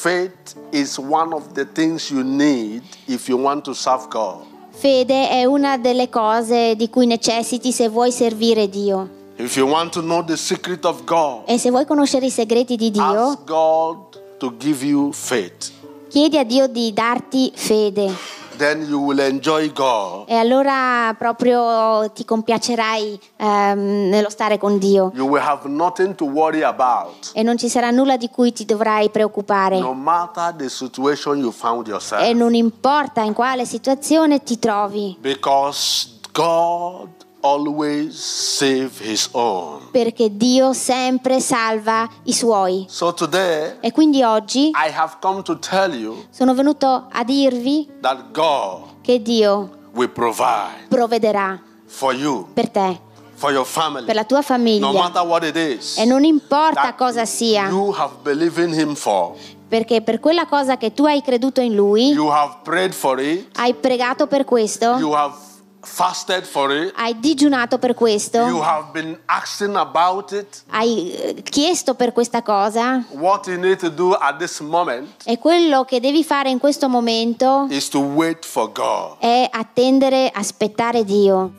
Faith is one of the things you need if you want to serve God. Fede è una delle cose di cui necessiti se vuoi servire Dio. If you want to know the secret of God, E se vuoi conoscere i segreti di Dio, ask God to give you faith. chiedi a Dio di darti fede. Then you will enjoy God. E allora proprio ti compiacerai ehm, nello stare con Dio. You will have nothing to worry about, E non ci sarà nulla di cui ti dovrai preoccupare. no matter the situation you found E non importa in quale situazione ti trovi, Because God always save his own. perché Dio sempre salva i suoi. So today, E quindi oggi I have come to tell you sono venuto a dirvi that God che Dio will provide provvederà for you, per te, for your family, per la tua no famiglia. matter what it is. E non importa cosa sia, You have believed in him for. perché per quella cosa che tu hai creduto in Lui, You have prayed for it. hai pregato per questo, You have fasted for it. hai digiunato per You questo, have been asking about it. hai eh, chiesto per questa cosa What you need to do at this moment e quello che devi fare in questo momento is to wait for God. è attendere, aspettare Dio.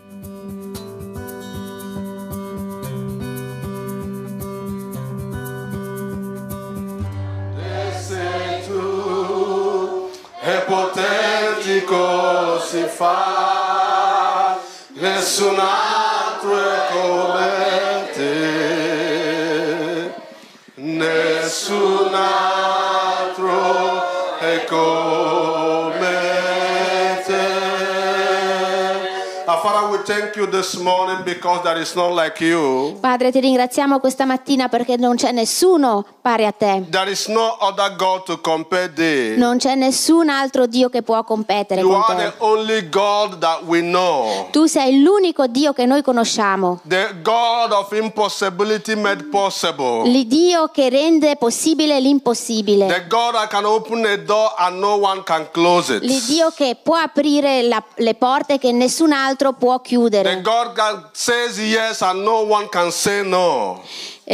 È potentico si fa, nessun altro è come te, nessun altro è come te. Our Father, we thank you this morning because there is none like you. Padre, ti ringraziamo questa mattina perché non c'è nessuno pari a te. There is no other God to compare thee. Non c'è nessun altro Dio che può competere You con are te. the only God that we know. Tu sei l'unico Dio che noi conosciamo. The God of impossibility made possible. L'Iddio che rende possibile l'impossibile. The God that can open a door and no one can close it. L'Iddio che può aprire la- le porte che nessun altro può The chiudere. God that says yes and no one can say no.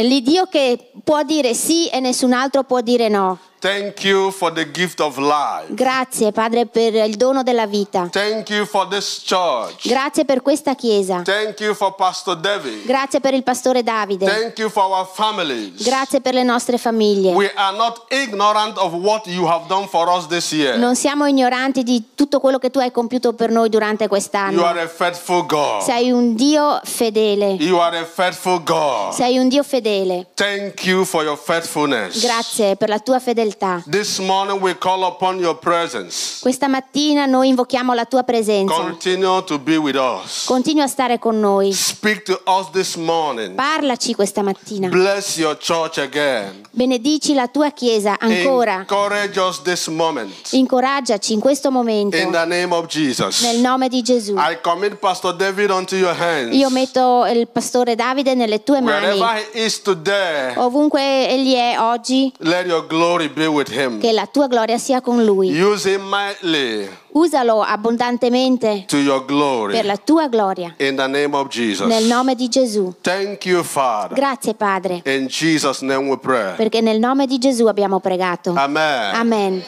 L'Iddio che può dire sì e nessun altro può dire no. Thank you for the gift of life. Grazie Padre per il dono della vita. Thank you for this church. Grazie per questa chiesa. Thank you for Pastor David. Grazie per il pastore Davide. Thank you for our families. Grazie per le nostre famiglie. We are not ignorant of what you have done for us this year. Non siamo ignoranti di tutto quello che tu hai compiuto per noi durante You quest'anno. are a faithful God. Sei un Dio fedele. You are a faithful God. Sei un Dio fedele. Thank you for your faithfulness. Grazie per la tua fedeltà. This morning we call upon your presence. Questa mattina noi invochiamo la tua presenza. Continue to be with us. Continua a stare con noi. Speak to us this morning. Parlaci questa mattina. Bless your church again. Benedici la tua chiesa ancora. Encourage us this moment. Incoraggiaci in questo momento. In the name of Jesus. Nel nome di Gesù. I commit Pastor David onto your hands. Io metto il pastore Davide nelle tue mani. Wherever he is today, Ovunque egli è oggi, che la tua gloria sia con lui. Use him mightily Usalo abbondantemente per la tua gloria. In the name of Jesus. Nel nome di Gesù. Thank you, Father. Grazie Padre, In Jesus' name we pray. perché nel nome di Gesù abbiamo pregato. Amen. Amen.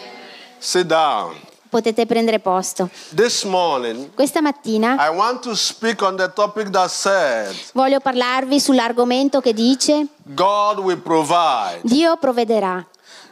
Sit down. Potete prendere posto. This morning, Questa mattina I want to speak on the topic that said, voglio parlarvi sull'argomento che dice God will provide. Dio provvederà.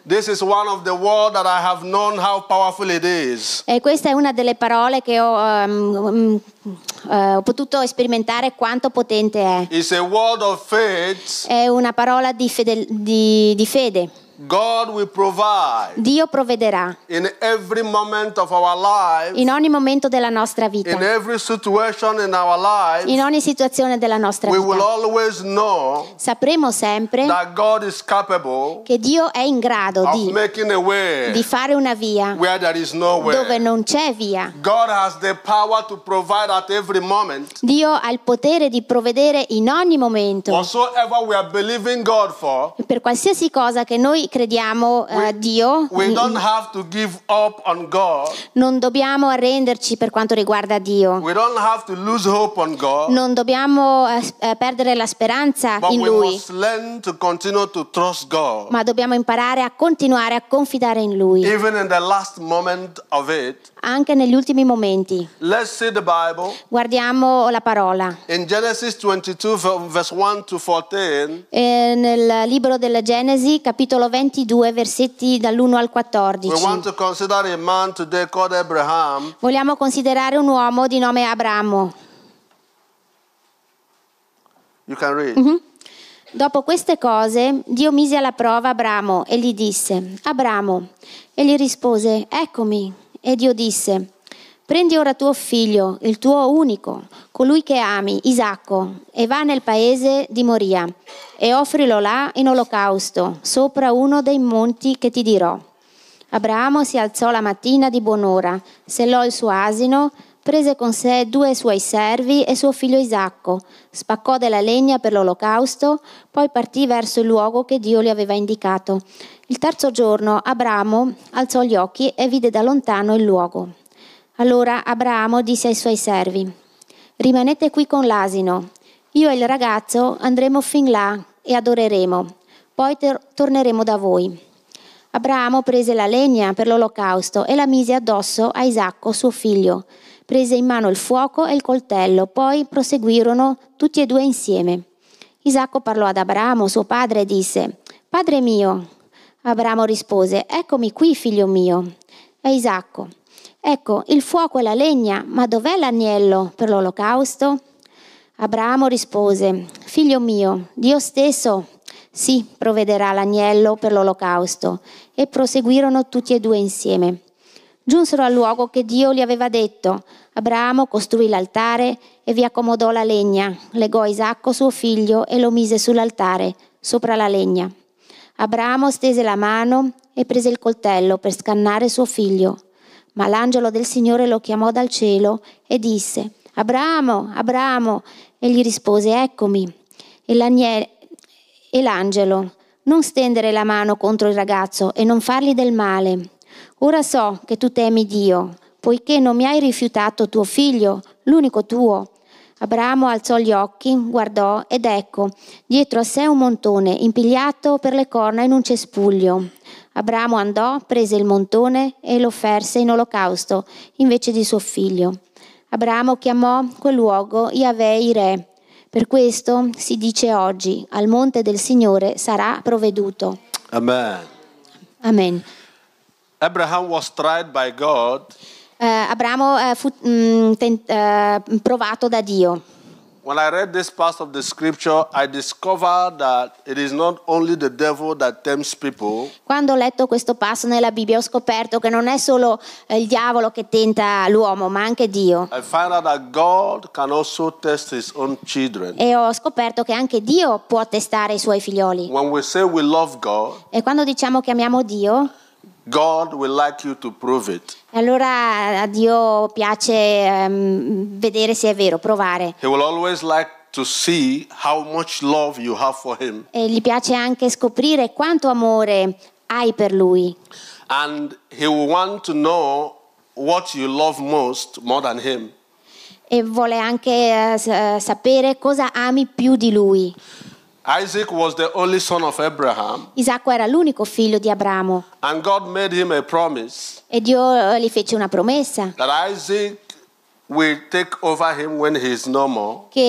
This is one of the words that I have known how powerful it is. E questa è una delle parole che ho, eh, ho potuto sperimentare quanto potente è. It's a word of faith. È una parola di, fede- di- di fede. God will provide Dio provvederà in every moment of our life, in ogni momento della nostra in vita, every situation in our life. in ogni situazione della nostra We will vita. always know Sapremo sempre that God is capable che Dio è in grado di, making a way di fare una via where there is no dove way. non c'è via. God has the power to provide at every moment. Dio ha il potere di provvedere in ogni momento Whatsoever we are believing God for, per qualsiasi cosa che noi noi crediamo a Dio, We don't have to give up on God. non dobbiamo arrenderci per quanto riguarda Dio. We don't have to lose hope on God. Non dobbiamo eh, eh, perdere la speranza But in we Lui, must learn to continue to trust God. ma dobbiamo imparare a continuare a confidare in Lui, Even in the last moment of it. Anche negli ultimi momenti. Guardiamo la parola. In Genesis 22, v- verse 1 to 14, Eh, nel libro della Genesi, capitolo 22, versetti dall'1 al we 14. want to consider a man today called Abraham. Vogliamo considerare un uomo di nome Abramo. Read. Dopo queste cose, Dio mise alla prova Abramo e gli disse, Abramo, e gli rispose, eccomi. E Dio disse, prendi ora tuo figlio, il tuo unico, colui che ami, Isacco, e va nel paese di Moria, e offrilo là in olocausto, sopra uno dei monti che ti dirò. Abramo si alzò la mattina di buon'ora, sellò il suo asino, prese con sé due suoi servi e suo figlio Isacco, spaccò della legna per l'olocausto, poi partì verso il luogo che Dio gli aveva indicato. Il terzo giorno Abramo alzò gli occhi e vide da lontano il luogo. Allora Abramo disse ai suoi servi, rimanete qui con l'asino, io e il ragazzo andremo fin là e adoreremo, poi ter- torneremo da voi. Abramo prese la legna per l'olocausto e la mise addosso a Isacco, suo figlio. Prese in mano il fuoco e il coltello, poi proseguirono tutti e due insieme. Isacco parlò ad Abramo, suo padre, e disse, Padre mio. Abramo rispose, Eccomi qui, figlio mio. E Isacco, Ecco, il fuoco e la legna, ma dov'è l'agnello per l'olocausto? Abramo rispose, Figlio mio, Dio stesso sì provvederà l'agnello per l'olocausto. E proseguirono tutti e due insieme. Giunsero al luogo che Dio gli aveva detto. Abramo costruì l'altare e vi accomodò la legna, legò Isacco suo figlio e lo mise sull'altare, sopra la legna. Abramo stese la mano e prese il coltello per scannare suo figlio. Ma l'angelo del Signore lo chiamò dal cielo e disse, Abramo, Abramo, e gli rispose, eccomi. E, e l'angelo, non stendere la mano contro il ragazzo e non fargli del male. Ora so che tu temi Dio, poiché non mi hai rifiutato tuo figlio, l'unico tuo. Abramo alzò gli occhi, guardò ed ecco, dietro a sé un montone impigliato per le corna in un cespuglio. Abramo andò, prese il montone e lo offerse in olocausto invece di suo figlio. Abramo chiamò quel luogo Yahweh Ire. Per questo si dice oggi, al monte del Signore sarà provveduto. Amen. Amen. Abraham was tried by God Eh, Abramo eh, fu mm, ten- eh, provato da Dio. When I read this part of the scripture, I discovered that it is not only the devil that tempts people, Quando ho letto questo passo nella Bibbia ho scoperto che non è solo il diavolo che tenta l'uomo, ma anche Dio. I find out that God can also test his own children. E ho scoperto che anche Dio può testare i suoi figlioli. When we say we love God, E quando diciamo che amiamo Dio, like you to prove it. allora a Dio piace ehm, vedere se è vero, provare. He will always like to see how much love you have for him. E gli piace anche scoprire quanto amore hai per lui. And he will want to know what you love most more than him. E vuole anche eh, sapere cosa ami più di lui. Isaac was the only son of Abraham, Isacco era l'unico figlio di Abramo. and God made him a promise e Dio eh, gli fece una promessa. that Isaac will take over him when he is no more. che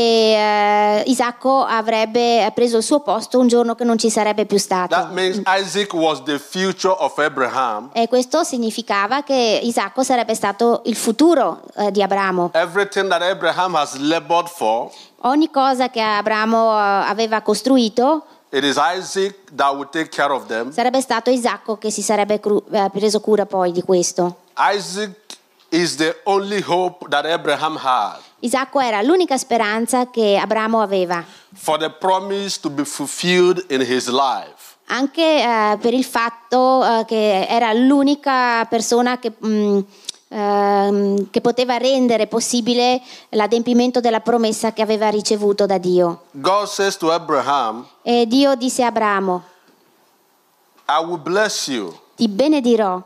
eh, Isacco avrebbe preso il suo posto un giorno che non ci sarebbe più That stato. means Isaac was the future of Abraham. E questo significava che Isacco sarebbe stato il futuro eh, di Abramo. Everything that Abraham has labored for, Ogni cosa che Abramo eh, aveva costruito it is Isaac that will take care of them. sarebbe stato Isacco che si sarebbe cru- preso cura poi di questo. Isaac is the only hope that Abraham had Isacco era l'unica speranza che Abramo aveva, for the promise to be fulfilled in his life. anche eh, per il fatto eh, che era l'unica persona che, mm, ehm, che poteva rendere possibile l'adempimento della promessa che aveva ricevuto da Dio. God says to Abraham, E Dio disse a Abramo, I will bless you. ti benedirò,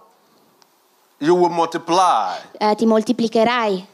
You will multiply. eh, ti moltiplicherai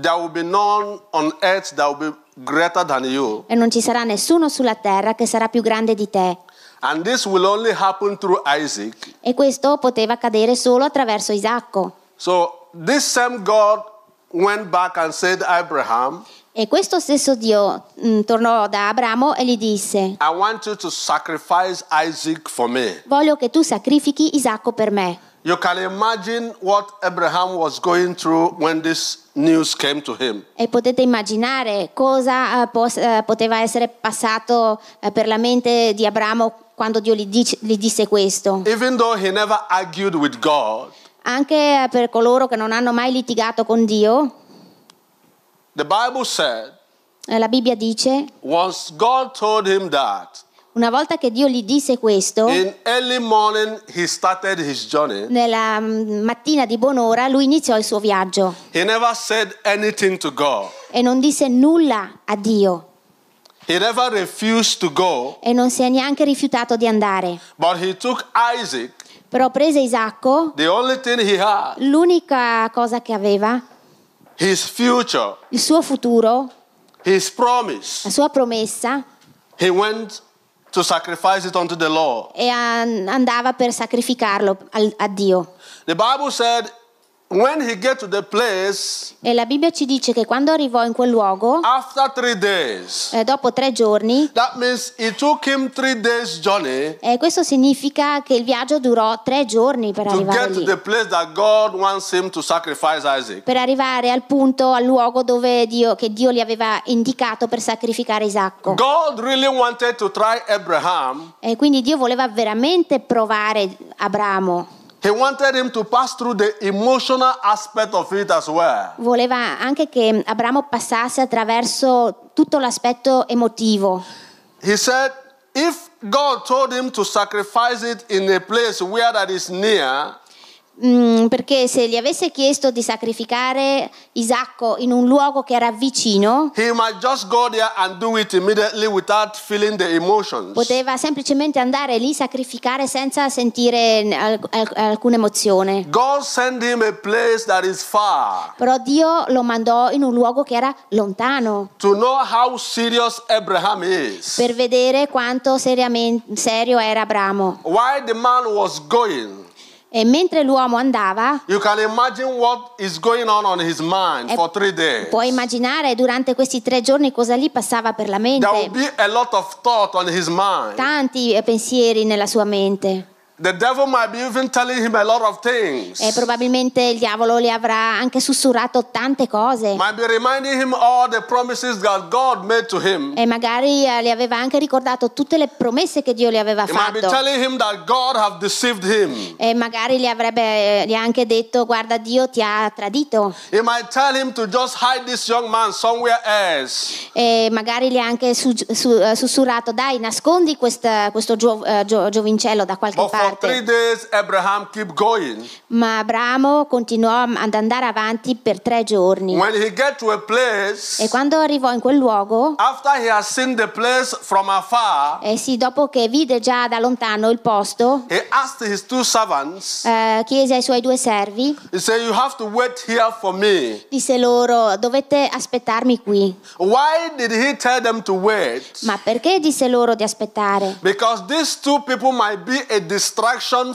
There will be none on earth that will be greater than you. e non ci sarà nessuno sulla terra che sarà più grande di te. And this will only happen through Isaac. E questo poteva accadere solo attraverso Isacco. So this same God went back and said, Abraham, E questo stesso Dio mm, tornò da Abramo e gli disse, I want you to sacrifice Isaac for me. voglio che tu sacrifichi Isacco per me. You can imagine what Abraham was going through when this news came to him. E potete immaginare cosa eh, eh, poteva essere passato eh, per la mente di Abramo quando Dio gli, dice- gli disse questo. Even though he never argued with God, Anche per coloro che non hanno mai litigato con Dio, the Bible said, la Bibbia dice, once God told him that, una volta che Dio gli disse questo, in early morning he started his journey. nella mm, mattina di buon'ora lui iniziò il suo viaggio He never said anything to God. e non disse nulla a Dio He never refused to go, e non si è neanche rifiutato di andare. but he took Isaac, Però prese Isacco, the only thing he had, l'unica cosa che aveva, his future, il suo futuro, his promise. la sua promessa, He went to sacrifice it unto the Lord. e an- andava per sacrificarlo a Dio. The Bible said place E la Bibbia ci dice che quando arrivò in quel luogo, after three days, eh, dopo tre giorni, that means it took him three days journey e questo significa che il viaggio durò tre giorni per arrivare lì. per al punto, al luogo dove Dio, che Dio gli aveva indicato per sacrificare Isacco. God really wanted to try Abraham. E quindi Dio voleva veramente provare Abramo, He wanted him to pass through the emotional aspect of it as well. voleva anche che Abramo passasse attraverso tutto l'aspetto emotivo. He said, if God told him to sacrifice it in a place where that is near, Mm, perché se gli avesse chiesto di sacrificare Isacco in un luogo che era vicino, poteva semplicemente andare lì sacrificare senza sentire al- al- alcuna emozione. God sent him a place that is far Però Dio lo mandò in un luogo che era lontano to know how serious Abraham is. per vedere quanto serio era Abramo. While the man was going, E mentre l'uomo andava, puoi immaginare durante questi tre giorni cosa gli passava per la mente. Tanti eh, pensieri nella sua mente. The devil might be even telling him a lot of things. E probabilmente il diavolo le avrà anche sussurrato tante cose. Might be reminding him all the promises that God made to him. E magari eh, le aveva anche ricordato tutte le promesse che Dio le aveva He might be fatto. telling him that God have deceived him. E magari gli avrebbe gli ha anche detto guarda Dio ti ha tradito. He might tell him to just hide this young man somewhere else. E magari gli ha anche eh, sussurrato dai nascondi questa- questo gio- eh, gio- giovincello da qualche for parte. three days, Abraham keep going. Ma Abramo continuò ad andare avanti per tre giorni. When he get to a place, E quando arrivò in quel luogo, after he has seen the place from afar, eh sì, dopo che vide già da lontano il posto, he asked his two servants, eh, chiese ai suoi due servi, he said, you have to wait here for me. disse loro dovete aspettarmi qui. Why did he tell them to wait? Ma perché disse loro di aspettare? Because these two people might be a distraction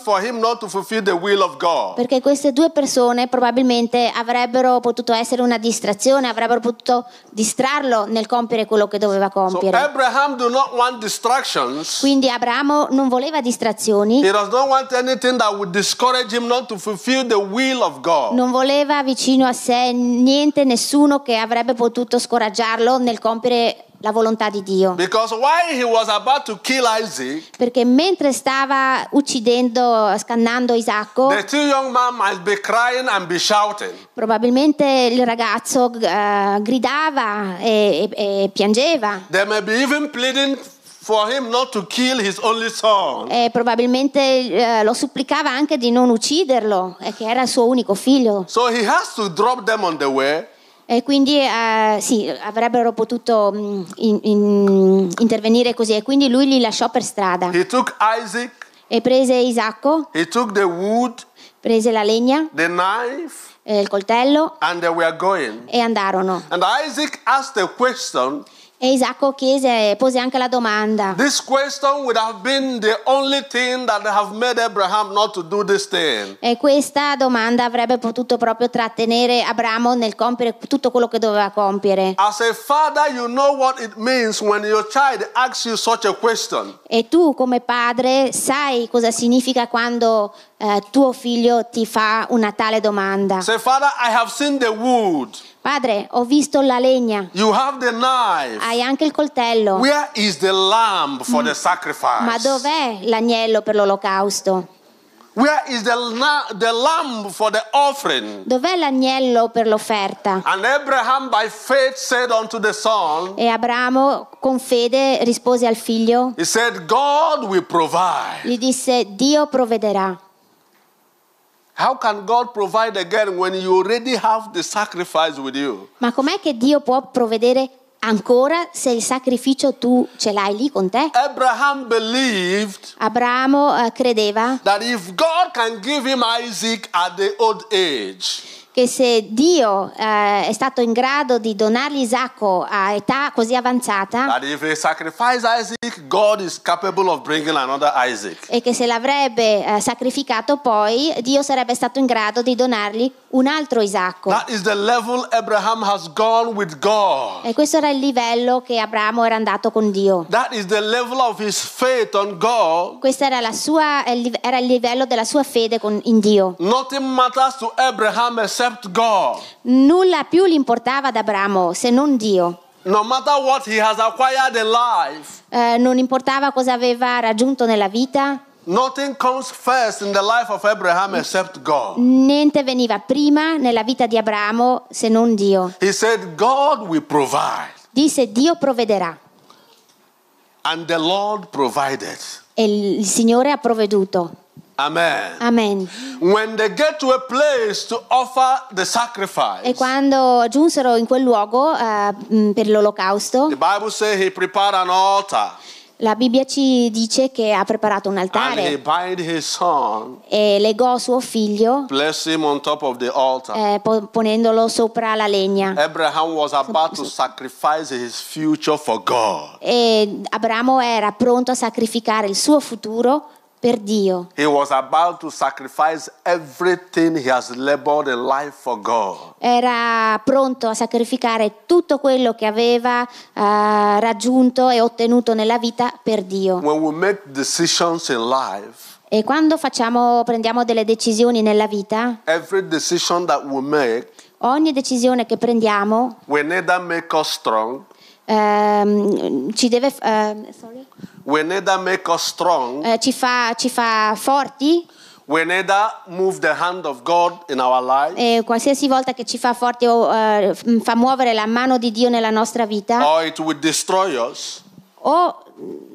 for him not to fulfill the will of God. Perché queste due persone probabilmente avrebbero potuto essere una distrazione, avrebbero potuto distrarlo nel compiere quello che doveva So compiere. Abraham do not want distractions. Quindi Abramo non voleva distrazioni, He does not want anything that would discourage him not to fulfill the will of God. non voleva vicino a sé niente, nessuno che avrebbe potuto scoraggiarlo nel compiere la volontà di Dio. Because while he was about to kill Isaac, Perché mentre stava uccidendo, scannando Isacco, probabilmente il ragazzo eh, gridava e, e- e piangeva. They may be even pleading for him not to kill his only son. E probabilmente eh, lo supplicava anche di non ucciderlo, e che era il suo unico figlio. So he has to drop them on the way. E quindi eh, sì, avrebbero potuto mm, in- in- intervenire così. E quindi lui li lasciò per strada. He took Isaac E prese Isacco, He took the wood, prese la legna, the knife, eh, il coltello and they were going. e andarono. And Isaac asked a question. E Isacco chiese, pose anche la domanda. This question would have been the only thing that have made Abraham not to do this thing. E questa domanda avrebbe potuto proprio trattenere Abramo nel compiere tutto quello che doveva compiere. As a father, you know what it means when your child asks you such a question. E tu come padre sai cosa significa quando eh, tuo figlio ti fa una tale domanda. Say, Father, I have seen the wood. Padre, ho visto la legna, hai anche il coltello, sacrifice? ma dov'è l'agnello per l'olocausto? Where is the, the lamb for the offering? Dov'è l'agnello per l'offerta? And Abraham, by faith, said unto the son, E Abramo con fede rispose al figlio, He said, God will provide. gli disse Dio provvederà. How can God provide again when you already have the sacrifice with you? Ma com'è che Dio può provvedere ancora se il sacrificio tu ce l'hai lì con te? Abraham believed Abramo eh, credeva that if God can give him Isaac at the old age, che se Dio eh, è stato in grado di donargli Isacco a età così avanzata Isaac, God is capable of bringing another Isaac. e che se l'avrebbe eh, sacrificato poi, Dio sarebbe stato in grado di donargli un altro Isacco. That is the level Abraham has gone with God. E questo era il livello che Abramo era andato con Dio. That is the level of his faith on God. Questo era, la sua- era il livello della sua fede con- in Dio. Nothing matters to Abraham except God. Nulla più gli importava ad Abramo se non Dio. No matter what he has acquired in life, Eh, non importava cosa aveva raggiunto nella vita, nothing comes first in the life of Abraham except God. niente veniva prima nella vita di Abramo se non Dio. He said, God will provide. Disse Dio provvederà And the Lord provided. e il Signore ha provveduto. Amen. Amen. When they get to a place to offer the sacrifice, E quando giunsero in quel luogo mh, per l'olocausto, the Bible says he prepared an altar la Bibbia ci dice che ha preparato un and he altare bind his son, e legò suo figlio bless him on top of the altar. eh, po- ponendolo sopra la legna. Abraham was about to sacrifice his future for God. E Abramo era pronto a sacrificare il suo futuro per Dio. He was about to sacrifice everything he has labored in life for God. Era pronto a sacrificare tutto quello che aveva eh, raggiunto e ottenuto nella vita per Dio. When we make decisions in life, E quando facciamo, prendiamo delle decisioni nella vita, every decision that we make ogni decisione che prendiamo will neither make us strong, ehm, ci, deve, eh, will neither make us strong, Eh, ci, fa, ci fa forti neither move the hand of God in our life, e qualsiasi volta che ci fa forti o f- fa muovere la mano di Dio nella nostra vita or it will destroy us. o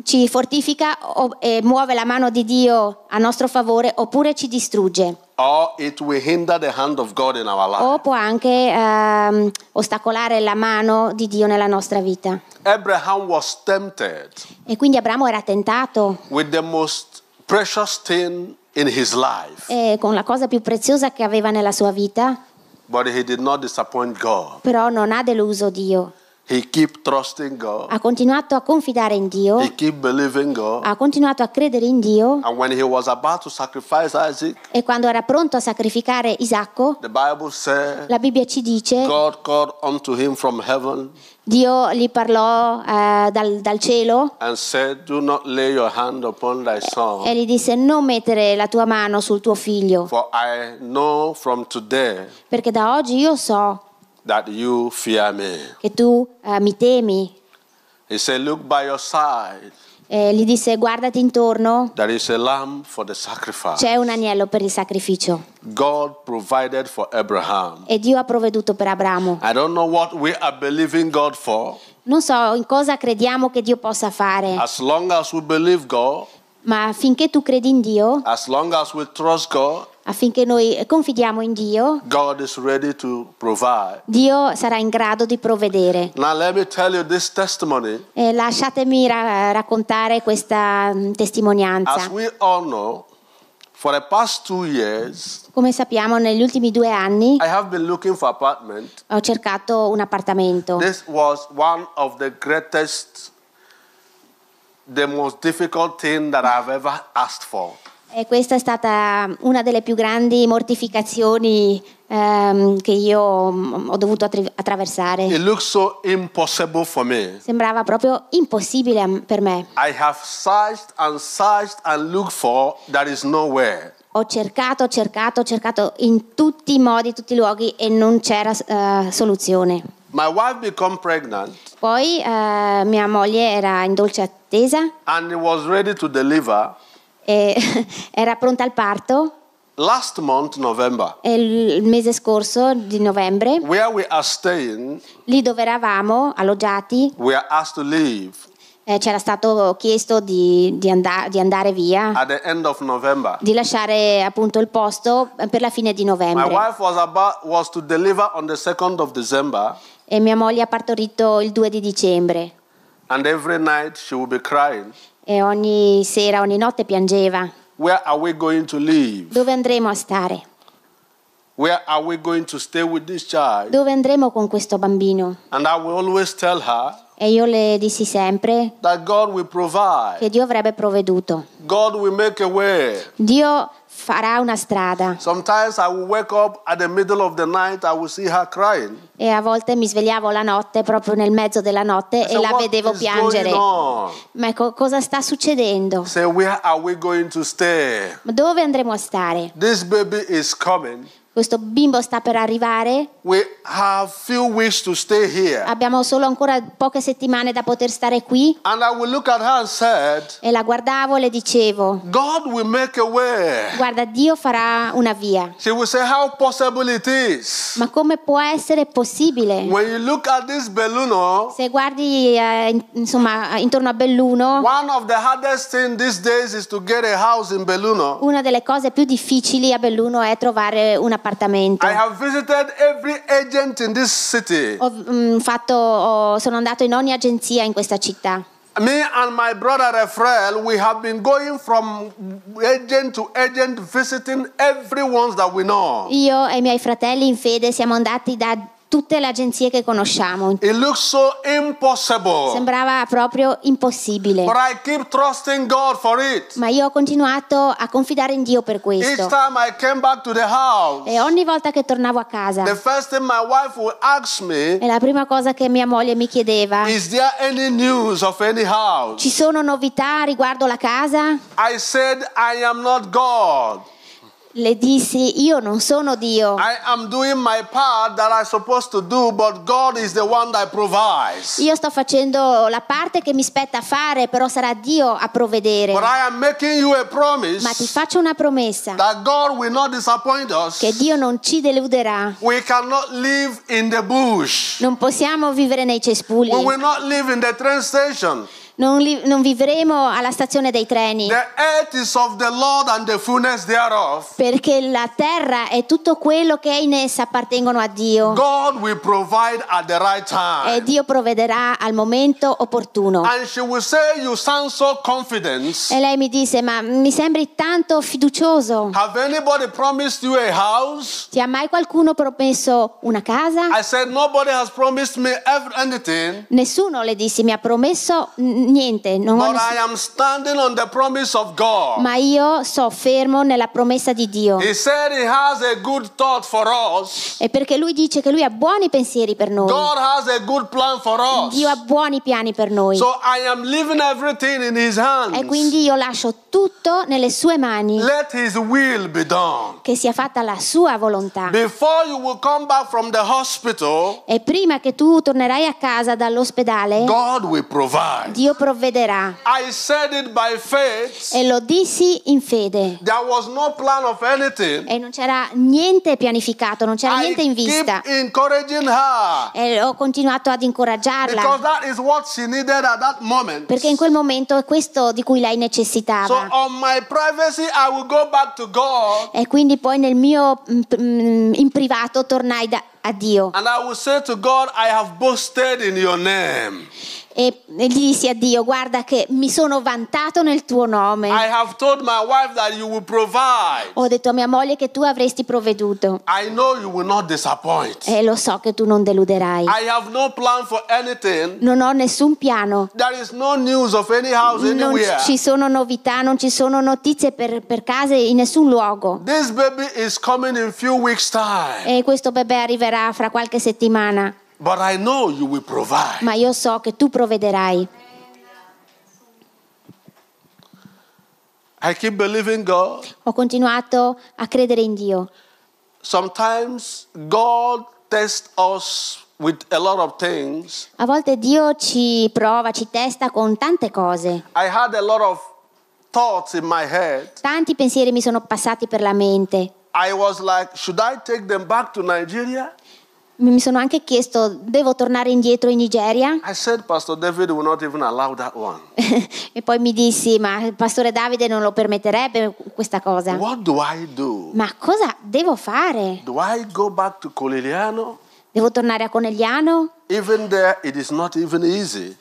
ci fortifica o, e muove la mano di Dio a nostro favore oppure ci distrugge Or it will hinder the hand of God in our life. o può anche ehm, ostacolare la mano di Dio nella nostra vita. Abraham was tempted E quindi Abramo era tentato with the most precious thing in his life, eh, con la cosa più preziosa che aveva nella sua vita, but he did not disappoint God. però non ha deluso Dio. He kept trusting God. Ha continuato a confidare in Dio, He kept believing God. ha continuato a credere in Dio And when he was about to sacrifice Isaac, e quando era pronto a sacrificare Isacco, the Bible said la Bibbia ci dice, God called unto him from heaven Dio gli parlò eh, dal, dal cielo said, e gli disse non mettere la tua mano sul tuo figlio, for I know from today perché da oggi io so that you fear me. che tu eh, mi temi. He said, Look by your side. E gli disse guardati intorno, There is a lamb for the sacrifice. c'è un agnello per il sacrificio. God provided for Abraham. E Dio ha provveduto per Abramo. I don't know what we are believing God for. Non so in cosa crediamo che Dio possa fare, As long as we believe God, ma finché tu credi in Dio, as long as we trust God, affinché noi confidiamo in Dio. Dio sarà in grado di provvedere. Now, let me tell you this testimony. E lasciatemi ra- raccontare questa mm, testimonianza. know, years, Come sappiamo, negli ultimi due anni ho cercato un appartamento. This was one of the greatest, the most difficult thing that I've ever asked for. E questa è stata una delle più grandi mortificazioni ehm, che io mm, ho dovuto attri- attraversare. So. Sembrava proprio impossibile per me. Searched and searched and for. Ho cercato, cercato, ho cercato in tutti i modi, tutti i luoghi e non c'era eh, soluzione. Poi eh, mia moglie era in dolce attesa and was ready to deliver e era pronta al parto last month, November. il mese scorso di novembre, Where we are staying, lì dove eravamo alloggiati, we are asked to leave eh, c'era stato chiesto di, di anda- di andare via, at the end of November. di lasciare appunto il posto eh, per la fine di My novembre. wife was about was to deliver on the 2nd of December, E mia moglie ha partorito il 2 di dicembre and every night she would be crying. E ogni sera, ogni notte piangeva. Where are we going to live? Dove andremo a stare? Where are we going to stay with this child? Dove andremo con questo bambino? And I will always tell her E io le dissi sempre che Dio avrebbe provveduto. God will make a way. Dio farà una strada. Night. E a volte mi svegliavo la notte, proprio nel mezzo della notte, I e said, la "What vedevo piangere. going on?" Ma ecco, cosa sta succedendo? Say, Dove andremo a stare? Questo bimbo sta per arrivare, We have few weeks to stay here. abbiamo solo ancora poche settimane da poter stare qui. And I will look at her and said, E la guardavo e le dicevo, God will make a way. guarda, Dio farà una via. She will say, How possible it is. Ma come può essere possibile? When you look at this balloon, Se guardi eh, in- insomma intorno a Belluno, una delle cose più difficili a Belluno è trovare un appartamento. I have visited every agent in this city. Ho, mm, fatto- ho- sono andato in ogni agenzia in questa città. Me and my brother Raphael, we have been going from agent to agent visiting everyone that we know. Io e i miei fratelli in fede siamo andati da tutte le agenzie che conosciamo. So impossible. Sembrava proprio impossibile. But I keep trusting God for it. Ma io ho continuato a confidare in Dio per Each questo. time I came back to the house, E ogni volta che tornavo a casa, the first thing my wife would ask me, e la prima cosa che mia moglie mi chiedeva, Is there any news of any house? ci sono novità riguardo la casa? I said, I am not God. Le dissi, io non sono Dio. I am doing my part that I'm supposed to do, but God is the one that provides. Io sto facendo la parte che mi spetta fare, però sarà Dio a provvedere. But I am making you a Ma ti faccio una promessa, that God will not disappoint us. che Dio non ci deluderà. We cannot live in the bush. Non possiamo vivere nei cespugli, Non, li- non vivremo alla stazione dei treni, The earth is of the Lord and the fullness thereof. perché la terra e tutto quello che è in essa appartengono a Dio. God will provide at the right E. Dio provvederà al momento opportuno. And she will say, You sound so. E lei mi disse, ma mi sembri tanto fiducioso. Have anybody promised you a house? Ti ha mai qualcuno promesso una casa? I said, Nessuno le dissi, mi ha promesso n- niente, non ho but ness- I am standing on the promise of God. ma io so fermo nella promessa di Dio. He said He has a good thought for us. E perché lui dice che lui ha buoni pensieri per noi. God has a good plan for us. Dio ha buoni piani per noi. So I am leaving everything in His E hands. quindi io lascio tutto nelle sue mani, Let His will be done. che sia fatta la sua volontà. Before you will come back from the hospital, E prima che tu tornerai a casa dall'ospedale, God will provide. Dio provvederà. I said it by faith. E lo dissi in fede. There was no plan of anything. E non c'era niente pianificato, non c'era I niente in vista. E ho continuato ad incoraggiarla. Perché in quel momento è questo di cui lei So necessitava. my privacy, I will go back to God E quindi poi nel mio mm, mm, in privato tornai da- a Dio and I will say to God, I have boasted in your name. E gli dissi a Dio, guarda che mi sono vantato nel tuo nome. I have told my wife that you will provide. Ho detto a mia moglie che tu avresti provveduto I know you will not disappoint. e lo so che tu non deluderai. I have no plan for anything. Non ho nessun piano. There is no news of any house Non ci sono novità, non ci sono notizie per, per case in nessun luogo. This baby is coming in few weeks time. E questo bebè arriverà fra qualche settimana. But I know you will provide. Ma io so che tu provvederai. I keep believing God. Ho continuato a credere in Dio. Sometimes God tests us with a lot of things. A volte Dio ci prova, ci testa con tante cose. I had a lot of thoughts in my head. Tanti pensieri mi sono passati per la mente. I was like, should I take them back to Nigeria? Mi sono anche chiesto, devo tornare indietro in Nigeria? I said, Pastor David will not even allow that one. e poi mi dissi, ma il pastore Davide non lo permetterebbe questa cosa. Do do? Ma cosa devo fare? Do I go back to Coliliano? Devo tornare a Conegliano? Even there, it is not even easy.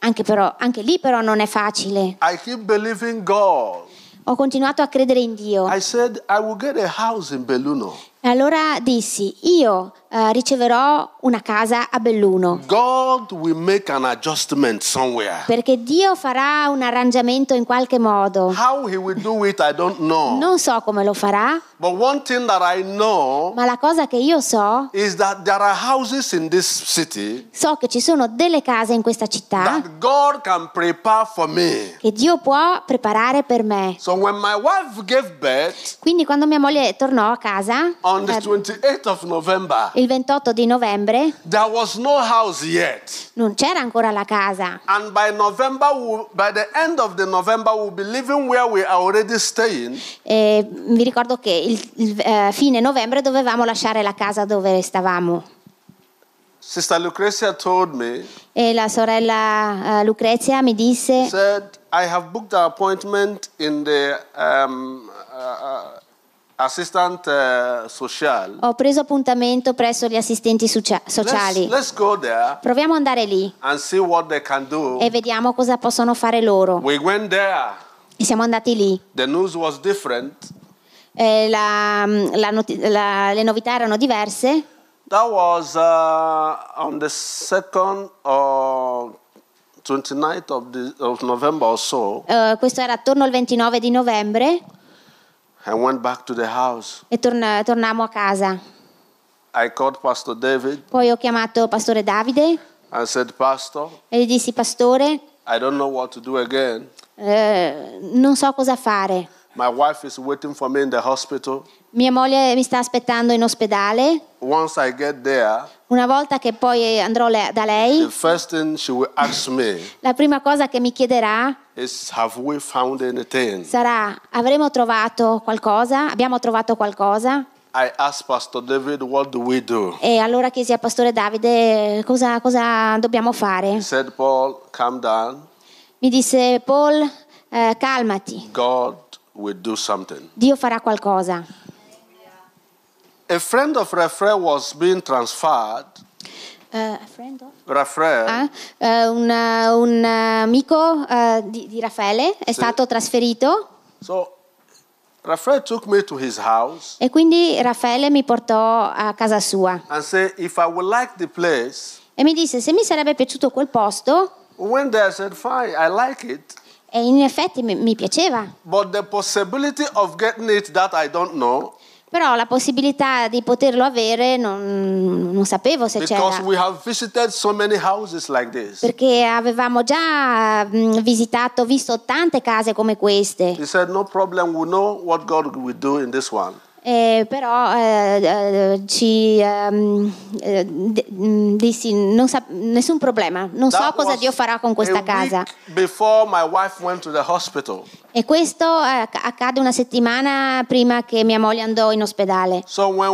Anche, però, anche lì però non è facile. I keep believing God. Ho continuato a credere in Dio. I said, I will get a house in Belluno. E allora dissi, io eh, riceverò una casa a Belluno. God will make an adjustment somewhere. Perché Dio farà un arrangiamento in qualche modo. How he will do it, I don't know. Non so come lo farà, But one thing that I know ma la cosa che io so, is that there are houses in this city so che ci sono delle case in questa città that God can prepare for me. che Dio può preparare per me. So when my wife gave birth Quindi quando mia moglie tornò a casa, on the eh, 28th of November, il 28 di novembre, there was no house yet. non c'era ancora la casa. And by November, we- by the end of the November, we'll be living where we are already staying. E vi ricordo che il, il, eh, fine novembre dovevamo lasciare la casa dove stavamo. Sister Lucretia told me, E la sorella eh, Lucrezia mi disse, said, I have booked an appointment in the um, uh, uh, assistant uh, social. ho preso appuntamento presso gli assistenti socia- Let's, sociali. let's there Proviamo ad andare lì e vediamo cosa possono fare loro. We. E siamo andati lì. The news was different. E la- la noti- la- le novità erano diverse. That was uh, on the 2nd or 29th of, the, of November or so. Eh, questo era attorno al 29 di novembre I went back to the house. E torn- tornammo a casa. I called Pastor David. Poi ho chiamato Pastore Davide I said, Pastor, e gli dissi, Pastore, I don't know what to do again. eh, non so cosa fare. My wife is waiting for me in the hospital. Mia moglie mi sta aspettando in ospedale. Once I get there, Una volta che poi andrò le- da the lei, first thing she will ask me la prima cosa che mi chiederà is, Have we found anything? sarà, avremo trovato qualcosa? Abbiamo trovato qualcosa? I asked Pastor David, What do we do? E allora chiesi al Pastore Davide cosa, cosa dobbiamo He fare. said, Paul, calm down. Mi disse, Paul, eh, calmati, God will do something. Dio farà qualcosa. A friend of Raphael was being transferred. Eh, a friend of? Raphael, Ah, eh, un, eh, un amico eh, di, di Raffaele è Sì. stato trasferito so Raphael took me to his house e quindi Raffaele mi portò a casa sua and said, If I would like the place, e mi disse se mi sarebbe piaciuto quel posto we went there. I said, Fine, I like it. E in effetti mi, mi piaceva, But the possibility of getting it that I don't know, però la possibilità di poterlo avere non, non sapevo se because c'era. we have visited so like this. Perché avevamo già mm, visitato, visto tante case come queste. He said, No problem, we know what God will do in this one. Eh, però eh, eh, ci ehm, eh, d- mh, dissi non sa- nessun problema, non so cosa Dio farà con questa casa. E questo eh, acc- accade una settimana prima che mia moglie andò in ospedale. So when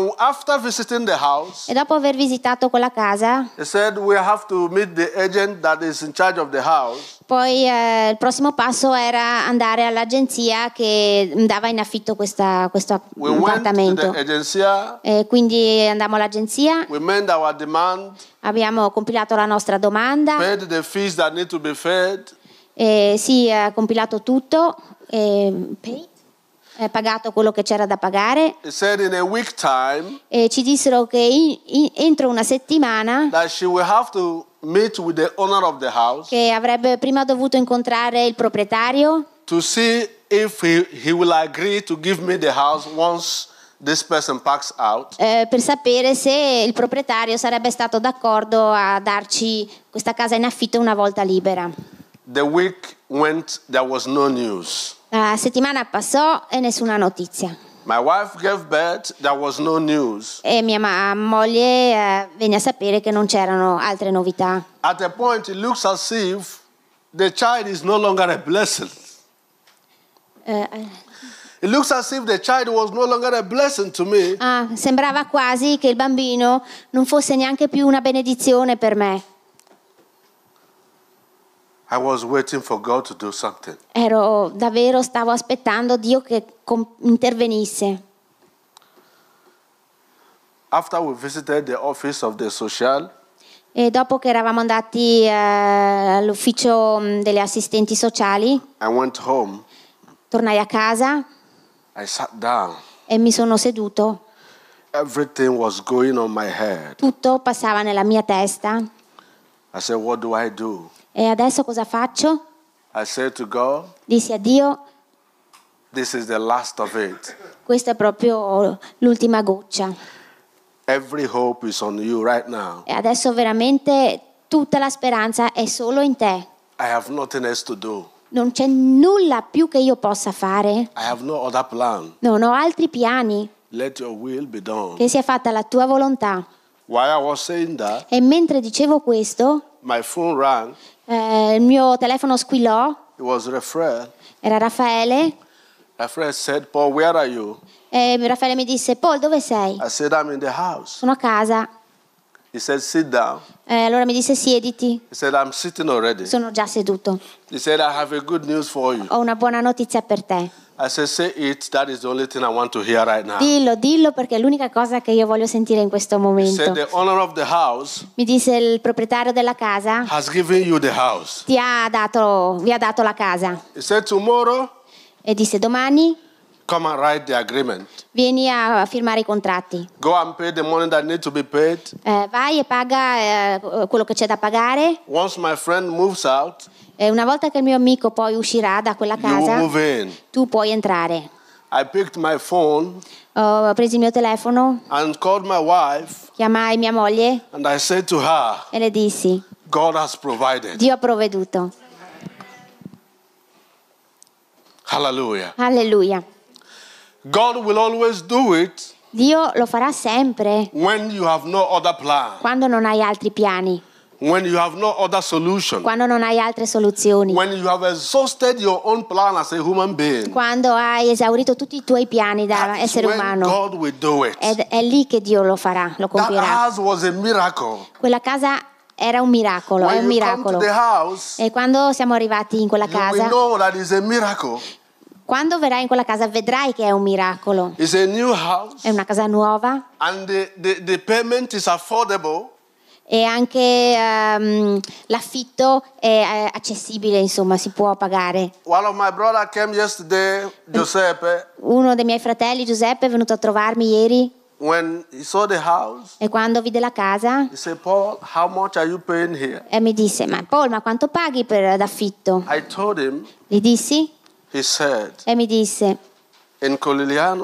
house, E dopo aver visitato quella casa, they said we have to meet the agent that is in charge of the house. Poi eh, il prossimo passo era andare all'agenzia che dava in affitto questa- questo We appartamento. E quindi andammo all'agenzia, abbiamo compilato la nostra domanda, e sì, ha compilato tutto, e pagato quello che c'era da pagare. Time e ci dissero che in- in- entro una settimana that she will have to meet with the owner of the house che avrebbe prima dovuto incontrare il proprietario to see if he, he will agree to give me the house once this person packs out. eh, per sapere se il proprietario sarebbe stato d'accordo a darci questa casa in affitto una volta libera. The week went, there was no news. La settimana passò e nessuna notizia. My wife gave birth, there was no news. E mia ma- moglie eh, venne a sapere che non c'erano altre novità. At a point, it looks as if the child is no longer a blessing. Eh, eh, It looks as if the child was no longer a blessing to me. ah, sembrava quasi che il bambino non fosse neanche più una benedizione per me. I was waiting for God to do something. Ero davvero, stavo aspettando Dio che intervenisse. After we visited the office of the social, E dopo che eravamo andati eh, all'ufficio mh, delle assistenti sociali, I went home. tornai a casa I sat down. e mi sono seduto. Everything was going on my head. Tutto passava nella mia testa. I said, What do I do? E adesso cosa faccio? I said to God, Dissi a Dio, This is the last of it. questa è proprio l'ultima goccia. Right. E adesso veramente tutta la speranza è solo in te. I have nothing else to do. Non c'è nulla più che io possa fare. I have no other plan. Non ho altri piani. Let your will be done. Che sia fatta la tua volontà. While I was saying that, E mentre dicevo questo, my phone rang. eh, il mio telefono squillò. It was Raphael. Era Raffaele. Raphael said, Paul, where are you? E Raffaele mi disse, Paul, dove sei? I said, I'm in the house. Sono a casa. He said, Sit down. E allora mi disse, siediti. He said, I'm sitting already. Sono già seduto. He said, I have a good news for you. Ho una buona notizia per te. I said, Say it. That is the only thing I want to hear right now. Dillo, dillo perché è l'unica cosa che io voglio sentire in questo momento. said, The owner of the house Mi disse il proprietario della casa has given you the house. ti ha dato, vi ha dato la casa He said, Tomorrow, e disse domani come and write the agreement. vieni a firmare i contratti. Go and pay the money that needs to be paid. Eh, vai e paga eh, quello che c'è da pagare Once my friend moves out, e una volta che il mio amico poi uscirà da quella casa tu puoi entrare. Phone Ho preso il mio telefono, wife, chiamai mia moglie her, e le dissi. Dio ha provveduto. Alleluia. It Dio lo farà sempre no quando non hai altri piani, when you have no other solution, quando non hai altre soluzioni, when you have exhausted your own plan as a human being. quando hai esaurito tutti i tuoi piani da That essere umano. God will do it. Ed è lì che Dio lo farà, lo That compierà. house was a miracle. Quella casa era un miracolo, è un When come to miracolo. the house, E quando siamo arrivati in quella casa, know that it's a miracle. quando verrai in quella casa vedrai che è un miracolo. It's a new house, È una casa nuova and the, the, the payment is affordable. E anche ehm, l'affitto è accessibile, insomma, si può pagare. One of my brother came yesterday, Giuseppe, Uno dei miei fratelli, Giuseppe, è venuto a trovarmi ieri when he saw the house. e quando vide la casa He said, Paul, how much are you paying here? e mi disse, ma Paul, ma quanto paghi per l'affitto? I told him, Gli dissi said, e mi disse,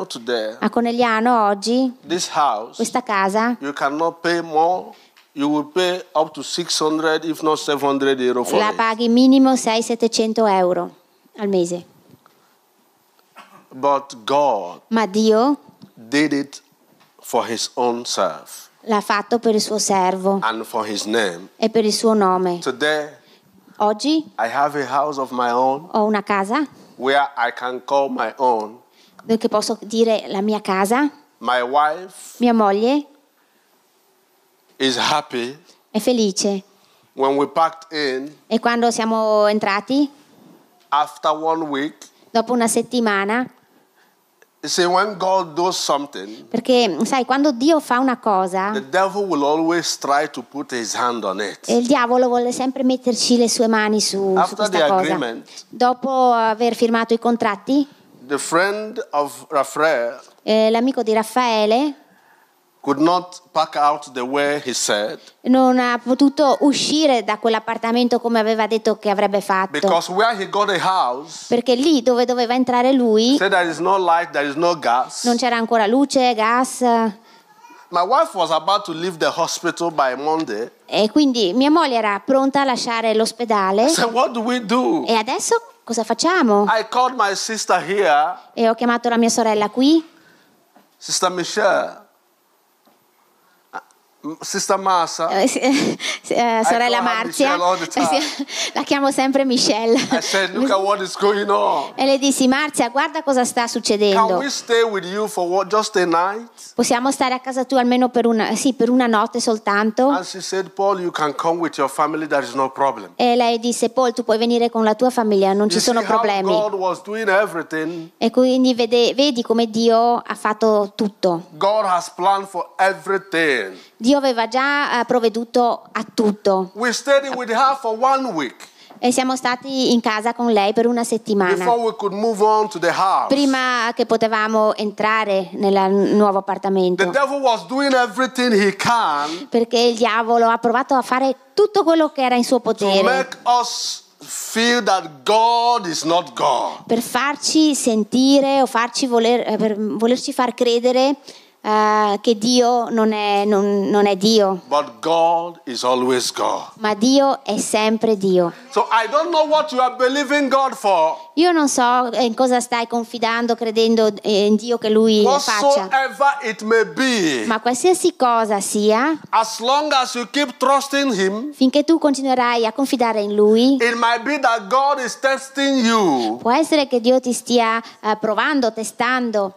today, a Conegliano oggi house, questa casa you cannot pay more. You will pay up to 600, if not 700 euro for la it. paghi minimo 600-700 euro al mese. But God Ma Dio did it for his own self L'ha fatto per il suo servo and for his name. e per il suo nome. Today, Oggi I have a house of my own ho una casa where I can call my own. che posso dire la mia casa. My wife Mia moglie è felice when we packed in e quando siamo entrati, after one week. dopo una settimana, see, when God does something, perché sai, quando Dio fa una cosa, the devil will always try to put his hand on it. Il diavolo vuole sempre metterci le sue mani su, su After questa the cosa. agreement, Dopo aver firmato i contratti, the friend of Raphael eh, l'amico di Raffaele could not pack out the way he said non ha potuto uscire da quell'appartamento come aveva detto che avrebbe fatto. because where he got a house, Perché lì dove doveva entrare lui said there is no light, there is no gas. non c'era ancora luce, gas. My wife was about to leave the hospital by Monday. E quindi mia moglie era pronta a lasciare l'ospedale. Said, What do we do? E adesso cosa facciamo? I called my sister here, E ho chiamato la mia sorella qui, Sister Michelle, Sister Massa. eh, eh, sorella Marzia. Eh La chiamo sempre Michelle. I said, Look at what is going on. E le dissi, Marzia, guarda cosa sta succedendo. what, just a night? Possiamo stare a casa tua almeno per una, sì, per una notte soltanto? Said, no. E lei disse, Paul, tu puoi venire con la tua famiglia, non ci You see sono problemi. E quindi vede- vedi come Dio ha fatto tutto. God has planned for everything. Dio aveva già eh, provveduto a tutto. We stayed with her for one week E siamo stati in casa con lei per una settimana. before we could move on to the house. Prima che potevamo entrare nel nuovo appartamento. Perché il diavolo ha provato a fare tutto quello che era in suo potere. per farci sentire o farci voler, eh, per volerci far credere eh, che Dio non è, non- non è Dio, But God is always God. ma Dio è sempre Dio. So I don't know what you are believing God for. Io non so in cosa stai confidando, credendo eh, in Dio che Lui faccia, be, ma qualsiasi cosa sia, as long as you keep trusting Him, finché tu continuerai a confidare in Lui, it might be that God is testing you. può essere che Dio ti stia eh, provando, testando.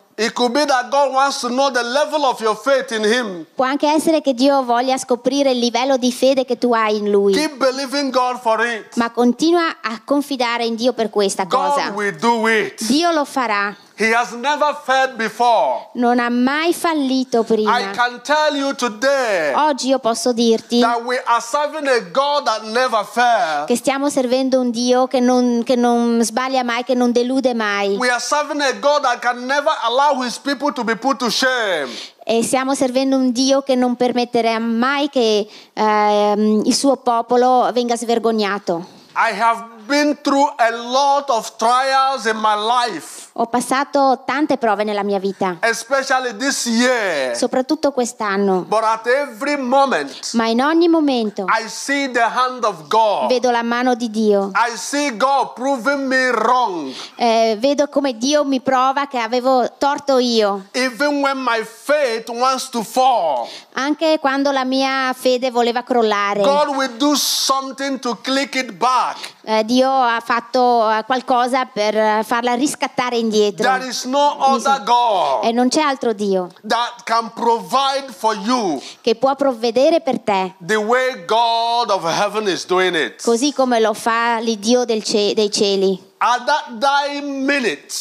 Può anche essere che Dio voglia scoprire il livello di fede che tu hai in Lui. Keep believing God for it. Ma continua a confidare in Dio per questa cosa. It. Dio lo farà. He has never failed before. Non ha mai fallito I prima. can tell you today Oggi io posso dirti that we are serving a God that never fails. che stiamo servendo un Dio che non, che non sbaglia mai, che non delude mai. We are serving a God that can never allow His people to be put to shame. E stiamo servendo un Dio che non permetterà mai che ehm, il suo popolo venga svergognato. I have been through a lot of trials in my life, Ho passato tante prove nella mia vita, especially this year. soprattutto quest'anno, But at every moment, ma in ogni momento I see the hand of God. vedo la mano di Dio. I see God proving me wrong. Eh, vedo come Dio mi prova che avevo torto io, Even when my faith wants to fall, anche quando la mia fede voleva crollare. God will do something to click it back. Eh, Dio ha fatto eh, qualcosa per eh, farla riscattare indietro. There is no other God E non c'è altro Dio that can provide for you che può provvedere per te, the way God of heaven is doing it. così come lo fa l'Iddio ce- dei cieli. At that dying minute,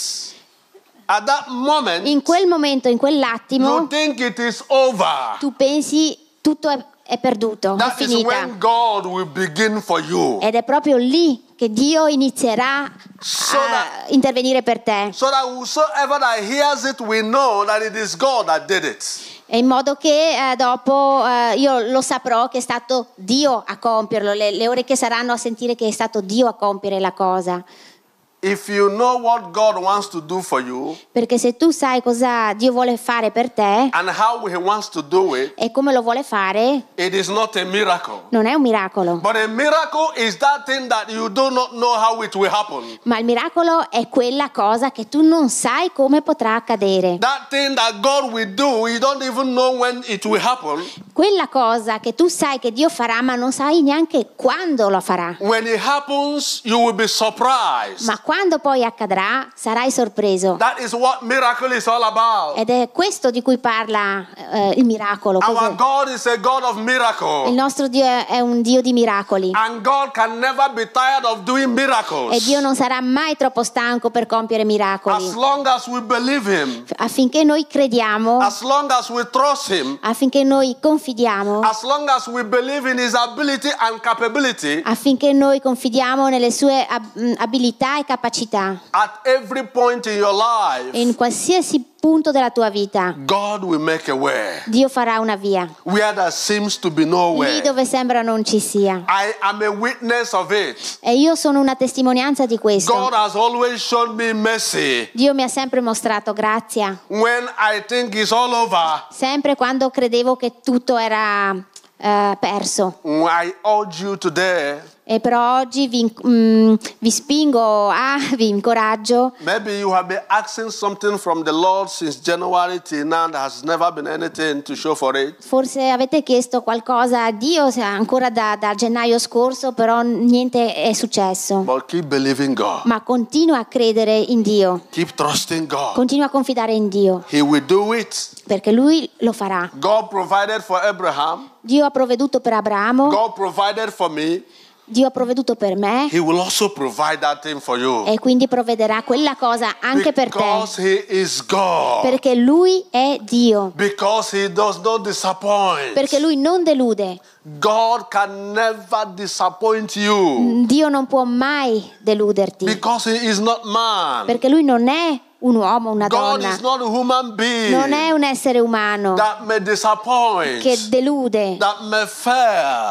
at that moment, In quel momento, in you quell'attimo, think it is over. tu pensi tutto è, è perduto, è That is finita. Ed è proprio lì che Dio inizierà So a that- intervenire per te. So it in modo che eh, dopo eh, io lo saprò che è stato Dio a compierlo, le, le orecchie saranno a sentire che è stato Dio a compiere la cosa. Perché se tu sai cosa Dio vuole fare per te and how He wants to do it, e come lo vuole fare, it is not a miracle. non è un miracolo. But a miracle is that thing that you do not know how it will happen. Ma il miracolo è quella cosa che tu non sai come potrà accadere. That thing that God will do, you don't even know when it will happen. Quella cosa che tu sai che Dio farà, ma non sai neanche quando lo farà. When it happens, you will be surprised. Ma quando poi accadrà, sarai sorpreso. That is what miracle is all about. Ed è questo di cui parla eh, il miracolo. Our? God is a God of Il nostro Dio è un Dio di miracoli. And God can never be tired of doing E. Dio non sarà mai troppo stanco per compiere As miracoli. long as we believe Him, Affinché noi crediamo, as long as we trust Him, affinché noi confidiamo, as long as we believe in His ability and capability, affinché noi confidiamo nelle sue abilità e capacità. At every point in your life, In qualsiasi punto della tua vita, Dio farà una via. where there seems to be no Lì dove sembra non ci sia. I am a witness of it. E io sono una testimonianza di questo. Me. Dio mi ha sempre mostrato grazia, over, sempre quando credevo che tutto era eh, perso. I urge you today, E però oggi vi, mm, vi spingo, a, vi incoraggio. maybe you have been asking something from the Lord since January till now, there has never been anything to show for it. Forse avete chiesto qualcosa a Dio ancora da, da gennaio scorso, però niente è successo. But keep believing God. Ma continua a credere in Dio, Keep trusting God. continua a confidare in Dio, He will do it. perché Lui lo farà. God provided for Abraham. Dio ha provveduto per Abramo, God provided for me. Dio ha provveduto per me He will also provide that thing for you. e quindi provvederà quella cosa anche per te, Because He is God. perché Lui è Dio, Because He does not disappoint. perché Lui non delude. God can never disappoint you. Dio non può mai deluderti, Because He is not man. perché Lui non è un uomo, una God donna, non è un essere umano that may disappoint, che delude,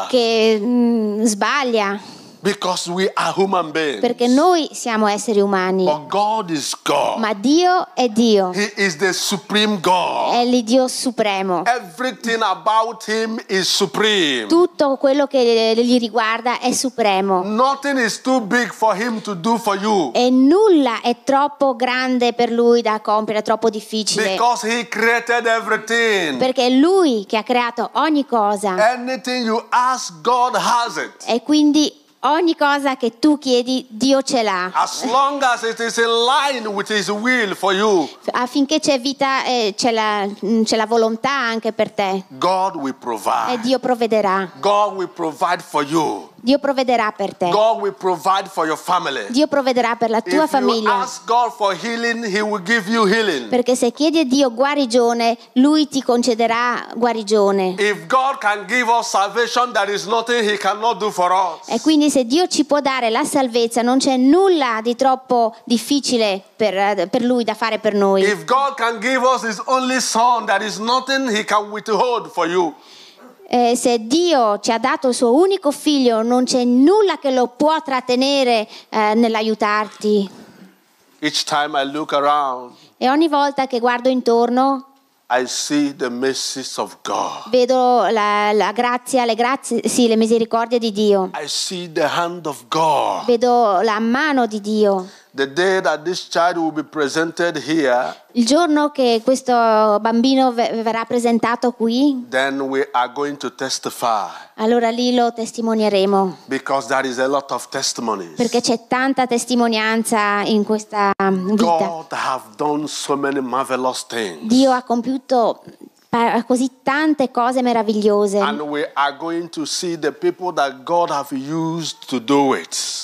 che mm, sbaglia, Because we are human beings. perché noi siamo esseri umani, But God is God. ma Dio è Dio, He is the supreme God. è l'Iddio supremo. Everything about Him is supreme. Tutto quello che gli riguarda è supremo Nothing is too big for Him to do for you. e nulla è troppo grande per lui da compiere, troppo difficile, Because He created everything. perché è lui che ha creato ogni cosa Anything you ask, God has it. e quindi ogni cosa che tu chiedi Dio ce l'ha. As long as it is in line with His will for you, affinché c'è vita e c'è la, mm, c'è la volontà anche per te God will e provide. Dio provvederà. God will provide for you. Dio provvederà per te. Dio provvederà per la If tua you famiglia. healing. Perché se chiedi a Dio guarigione, Lui ti concederà guarigione. If God can give us salvation, there is nothing He cannot do for us. E quindi se Dio ci può dare la salvezza, non c'è nulla di troppo difficile per, per Lui da fare per noi. If God can give us His only Son, there is nothing He can withhold for you. Eh, se Dio ci ha dato il suo unico figlio, non c'è nulla che lo può trattenere eh, nell'aiutarti. Each time I look around, E ogni volta che guardo intorno, vedo la, la grazia, le grazie, sì, le misericordie di Dio. I see the hand of God. Vedo la mano di Dio. The day that this child will be presented here, Il giorno che questo bambino ve- verrà presentato qui, then we are going to testify allora lì lo testimonieremo. because there is a lot of testimonies. Perché c'è tanta testimonianza in questa vita. God have done so many marvelous things. Dio ha compiuto pa- così tante cose meravigliose.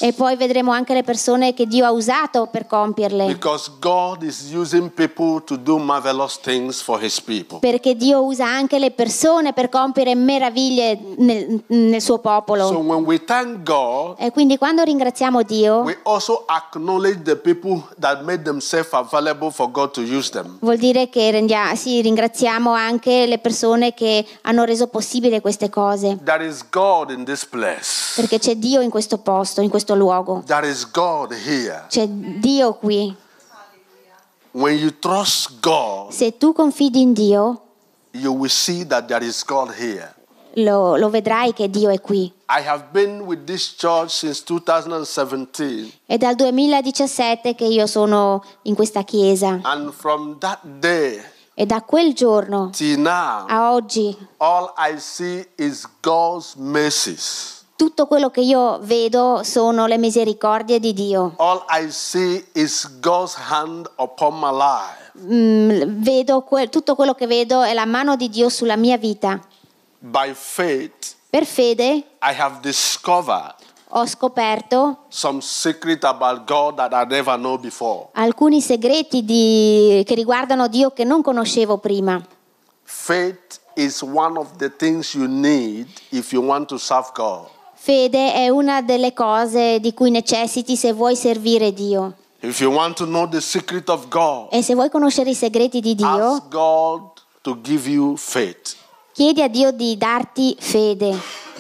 E poi vedremo anche le persone che Dio ha usato per compierle. Because God is using people to do marvelous things for his people. Perché Dio usa anche le persone per compiere meraviglie nel, nel suo popolo. So when we thank God, e quindi quando ringraziamo Dio, we also acknowledge the people that made themselves available for God to use them. vuol dire che rendia- sì, ringraziamo anche anche le persone che hanno reso possibile queste cose. There is God in this place. Perché c'è Dio in questo posto, in questo luogo. There is God here. C'è Dio qui. When you trust God, Se tu confidi in Dio, you will see that there is God here. lo, lo vedrai che Dio è qui. I have been with this church since 2017, È dal 2017 che io sono in questa chiesa and from that day e da quel giorno now, a oggi tutto quello che io vedo sono le misericordie di Dio. Mm, vedo que- tutto quello che vedo è la mano di Dio sulla mia vita. Faith, Per fede I have discovered ho scoperto alcuni segreti di- che riguardano Dio che non conoscevo prima. Fede è una delle cose di cui necessiti se vuoi servire Dio. E se vuoi conoscere i segreti di Dio, chiedi a Dio di darti fede.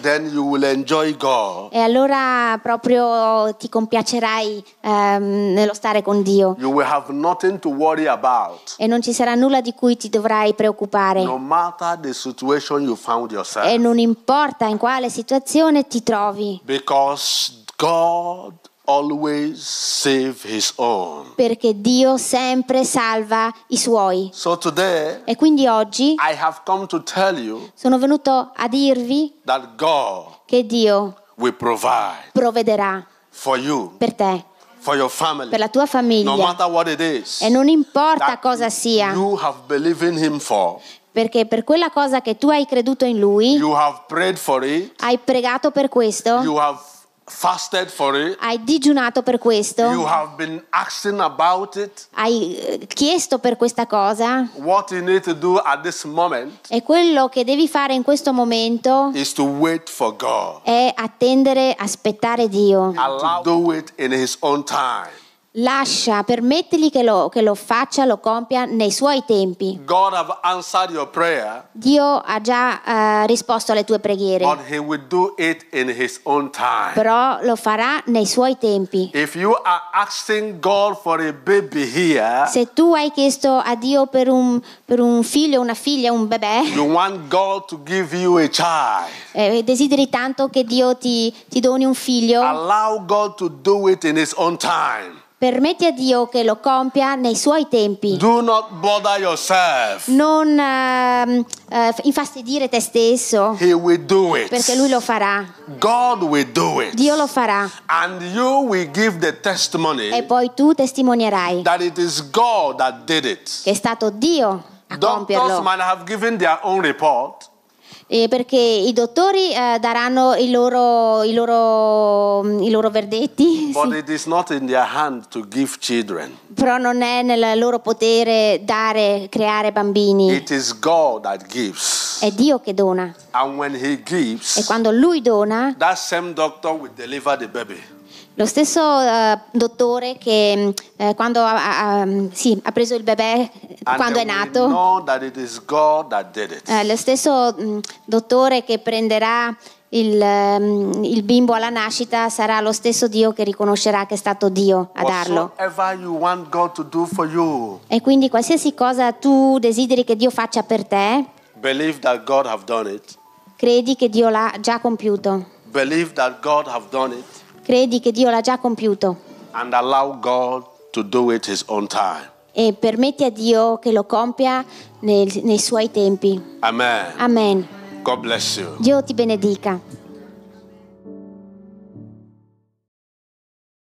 Then you will enjoy God. E allora proprio ti compiacerai ehm, nello stare con Dio. You will have nothing to worry about, E non ci sarà nulla di cui ti dovrai preoccupare. no matter the situation you found E yourself. non importa in quale situazione ti trovi, Because God always save his own. perché Dio sempre salva i suoi. So today, E quindi oggi I have come to tell you sono venuto a dirvi that God che Dio will provide provvederà for you, per te, for your family, per la tua no famiglia. matter what it is. E non importa that cosa sia, you have believed in him for. perché per quella cosa che tu hai creduto in Lui, You have prayed for it. hai pregato per questo, fasted for it. hai digiunato per questo, You have been asking about it. hai eh, chiesto per questa cosa What you need to do at this moment e quello che devi fare in questo momento is to wait for God. è attendere, aspettare Dio. Allow to do it in his own time. Lascia, permettigli che lo, che lo faccia, lo compia nei suoi tempi. God have answered your prayer, Dio ha già eh, risposto alle tue preghiere, but he will do it in his own time. però lo farà nei suoi tempi. If you are asking God for a baby here, Se tu hai chiesto a Dio per un, per un figlio, una figlia, un bebè, you want God to give you a child. e desideri tanto che Dio ti, ti doni un figlio, Allow God to do it in his own time. Permetti a Dio che lo compia nei suoi tempi. Do not bother yourself. Non ehm, eh, infastidire te stesso, He will do it. perché Lui lo farà. God will do it. Dio lo farà. And you will give the testimony E poi tu testimonierai that it is God that did it. che è stato Dio a Doctors compierlo. might have given their own report, Eh, perché i dottori eh, daranno i loro, i loro, i loro verdetti, sì, però non è nel loro potere dare, creare bambini. It is God that gives. È Dio che dona. And when He E gives, quando Lui dona, that same doctor will deliver the baby. Lo stesso eh, dottore che eh, quando ha, ha- ha- sì, ha preso il bebè, And quando è nato, eh, lo stesso mh, dottore che prenderà il, ehm, il bimbo alla nascita sarà lo stesso Dio che riconoscerà che è stato Dio a darlo. E quindi qualsiasi cosa tu desideri che Dio faccia per te, credi che Dio l'ha già compiuto. Believe that God have done it. Credi che Dio l'ha già compiuto And allow God to do it His own time. e permetti a Dio che lo compia nel- nei suoi tempi. Amen. Amen. God bless you. Dio ti benedica.